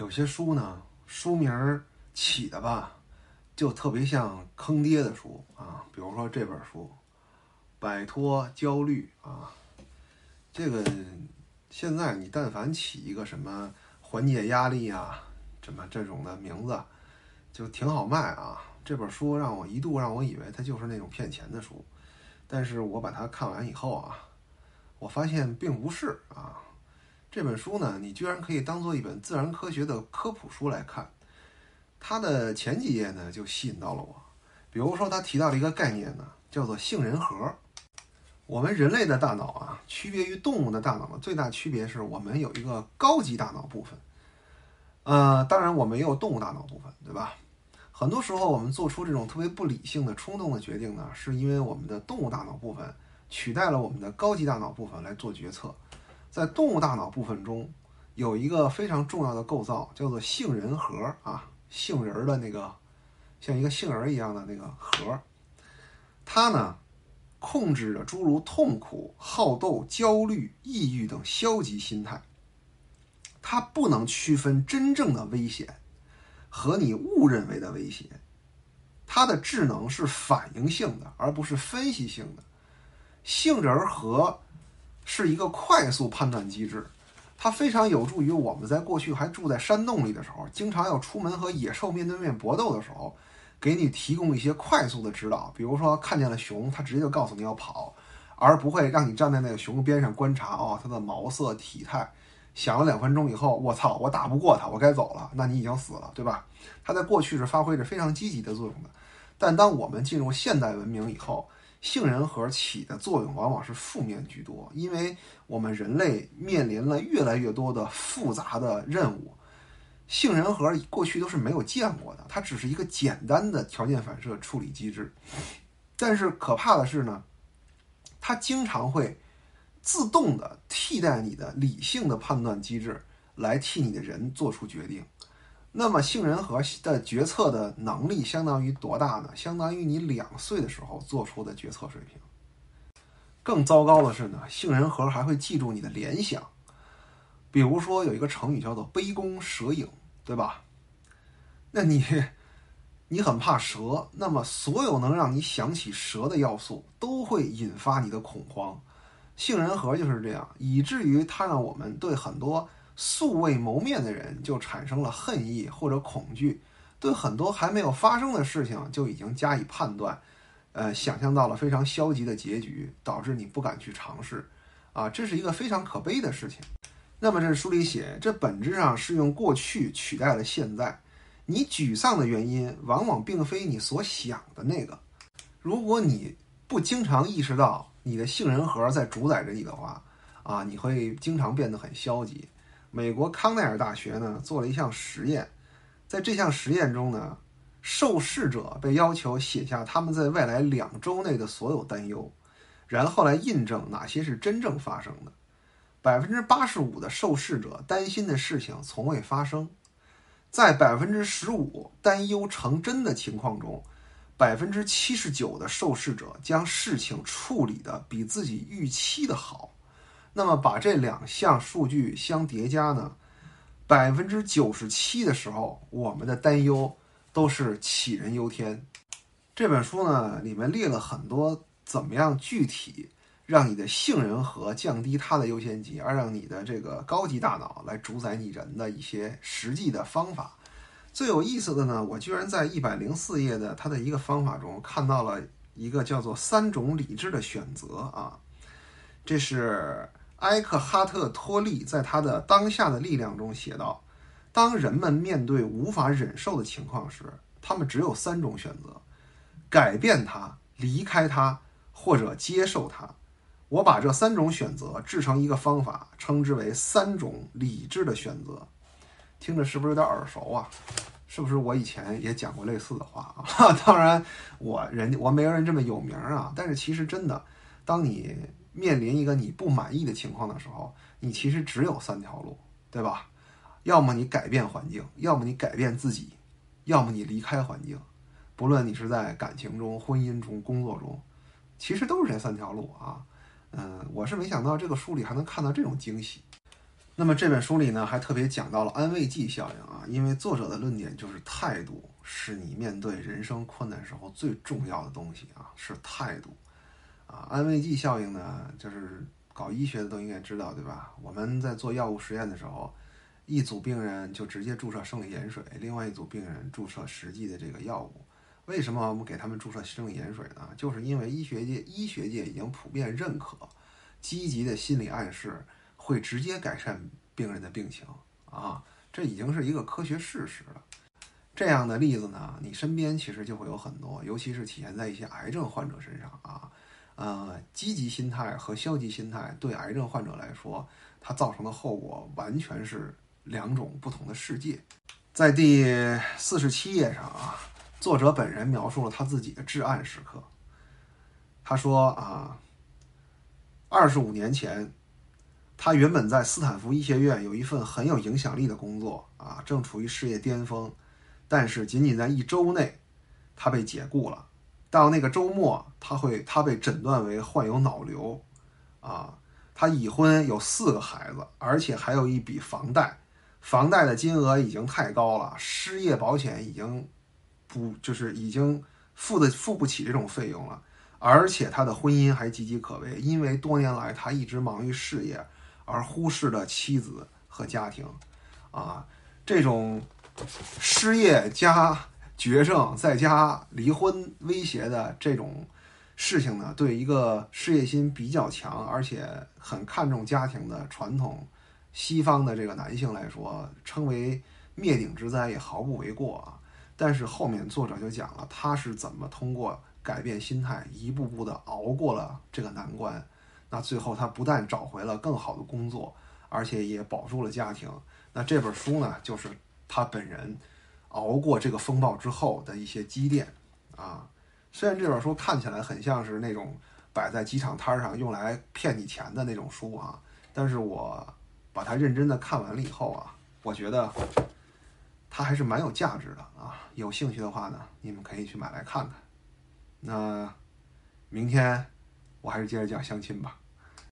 有些书呢，书名起的吧，就特别像坑爹的书啊。比如说这本书《摆脱焦虑》啊，这个现在你但凡起一个什么缓解压力啊，什么这种的名字，就挺好卖啊。这本书让我一度让我以为它就是那种骗钱的书，但是我把它看完以后啊，我发现并不是啊。这本书呢，你居然可以当做一本自然科学的科普书来看。它的前几页呢，就吸引到了我。比如说，他提到了一个概念呢，叫做杏仁核。我们人类的大脑啊，区别于动物的大脑的最大区别是我们有一个高级大脑部分。呃，当然我们也有动物大脑部分，对吧？很多时候我们做出这种特别不理性的冲动的决定呢，是因为我们的动物大脑部分取代了我们的高级大脑部分来做决策。在动物大脑部分中，有一个非常重要的构造，叫做杏仁核啊，杏仁的那个像一个杏仁一样的那个核，它呢控制着诸如痛苦、好斗、焦虑、抑郁等消极心态。它不能区分真正的危险和你误认为的危险，它的智能是反应性的，而不是分析性的。杏仁核。是一个快速判断机制，它非常有助于我们在过去还住在山洞里的时候，经常要出门和野兽面对面搏斗的时候，给你提供一些快速的指导。比如说看见了熊，它直接就告诉你要跑，而不会让你站在那个熊边上观察哦它的毛色体态。想了两分钟以后，我操，我打不过它，我该走了。那你已经死了，对吧？它在过去是发挥着非常积极的作用的，但当我们进入现代文明以后，杏仁核起的作用往往是负面居多，因为我们人类面临了越来越多的复杂的任务，杏仁核过去都是没有见过的，它只是一个简单的条件反射处理机制。但是可怕的是呢，它经常会自动的替代你的理性的判断机制，来替你的人做出决定。那么杏仁核的决策的能力相当于多大呢？相当于你两岁的时候做出的决策水平。更糟糕的是呢，杏仁核还会记住你的联想。比如说有一个成语叫做“杯弓蛇影”，对吧？那你你很怕蛇，那么所有能让你想起蛇的要素都会引发你的恐慌。杏仁核就是这样，以至于它让我们对很多。素未谋面的人就产生了恨意或者恐惧，对很多还没有发生的事情就已经加以判断，呃，想象到了非常消极的结局，导致你不敢去尝试，啊，这是一个非常可悲的事情。那么这书里写，这本质上是用过去取代了现在。你沮丧的原因往往并非你所想的那个。如果你不经常意识到你的杏仁核在主宰着你的话，啊，你会经常变得很消极。美国康奈尔大学呢做了一项实验，在这项实验中呢，受试者被要求写下他们在未来两周内的所有担忧，然后来印证哪些是真正发生的。百分之八十五的受试者担心的事情从未发生，在百分之十五担忧成真的情况中，百分之七十九的受试者将事情处理的比自己预期的好。那么把这两项数据相叠加呢，百分之九十七的时候，我们的担忧都是杞人忧天。这本书呢，里面列了很多怎么样具体让你的杏仁核降低它的优先级，而让你的这个高级大脑来主宰你人的一些实际的方法。最有意思的呢，我居然在一百零四页的它的一个方法中看到了一个叫做“三种理智的选择”啊，这是。埃克哈特·托利在他的《当下的力量》中写道：“当人们面对无法忍受的情况时，他们只有三种选择：改变它、离开它，或者接受它。我把这三种选择制成一个方法，称之为‘三种理智的选择’。听着是不是有点耳熟啊？是不是我以前也讲过类似的话啊？当然，我人我没有人这么有名啊。但是其实真的，当你……面临一个你不满意的情况的时候，你其实只有三条路，对吧？要么你改变环境，要么你改变自己，要么你离开环境。不论你是在感情中、婚姻中、工作中，其实都是这三条路啊。嗯，我是没想到这个书里还能看到这种惊喜。那么这本书里呢，还特别讲到了安慰剂效应啊，因为作者的论点就是态度是你面对人生困难时候最重要的东西啊，是态度啊。安慰剂效应呢，就是搞医学的都应该知道，对吧？我们在做药物实验的时候，一组病人就直接注射生理盐水，另外一组病人注射实际的这个药物。为什么我们给他们注射生理盐水呢？就是因为医学界医学界已经普遍认可，积极的心理暗示会直接改善病人的病情啊，这已经是一个科学事实了。这样的例子呢，你身边其实就会有很多，尤其是体现在一些癌症患者身上啊。呃，积极心态和消极心态对癌症患者来说，它造成的后果完全是两种不同的世界。在第四十七页上啊。作者本人描述了他自己的至暗时刻。他说：“啊，二十五年前，他原本在斯坦福医学院有一份很有影响力的工作，啊，正处于事业巅峰。但是，仅仅在一周内，他被解雇了。到那个周末，他会他被诊断为患有脑瘤。啊，他已婚，有四个孩子，而且还有一笔房贷。房贷的金额已经太高了，失业保险已经。”不，就是已经付的付不起这种费用了，而且他的婚姻还岌岌可危，因为多年来他一直忙于事业，而忽视了妻子和家庭，啊，这种失业加绝症再加离婚威胁的这种事情呢，对一个事业心比较强而且很看重家庭的传统西方的这个男性来说，称为灭顶之灾也毫不为过啊。但是后面作者就讲了他是怎么通过改变心态，一步步的熬过了这个难关。那最后他不但找回了更好的工作，而且也保住了家庭。那这本书呢，就是他本人熬过这个风暴之后的一些积淀啊。虽然这本书看起来很像是那种摆在机场摊上用来骗你钱的那种书啊，但是我把它认真的看完了以后啊，我觉得。它还是蛮有价值的啊！有兴趣的话呢，你们可以去买来看看。那明天我还是接着讲相亲吧。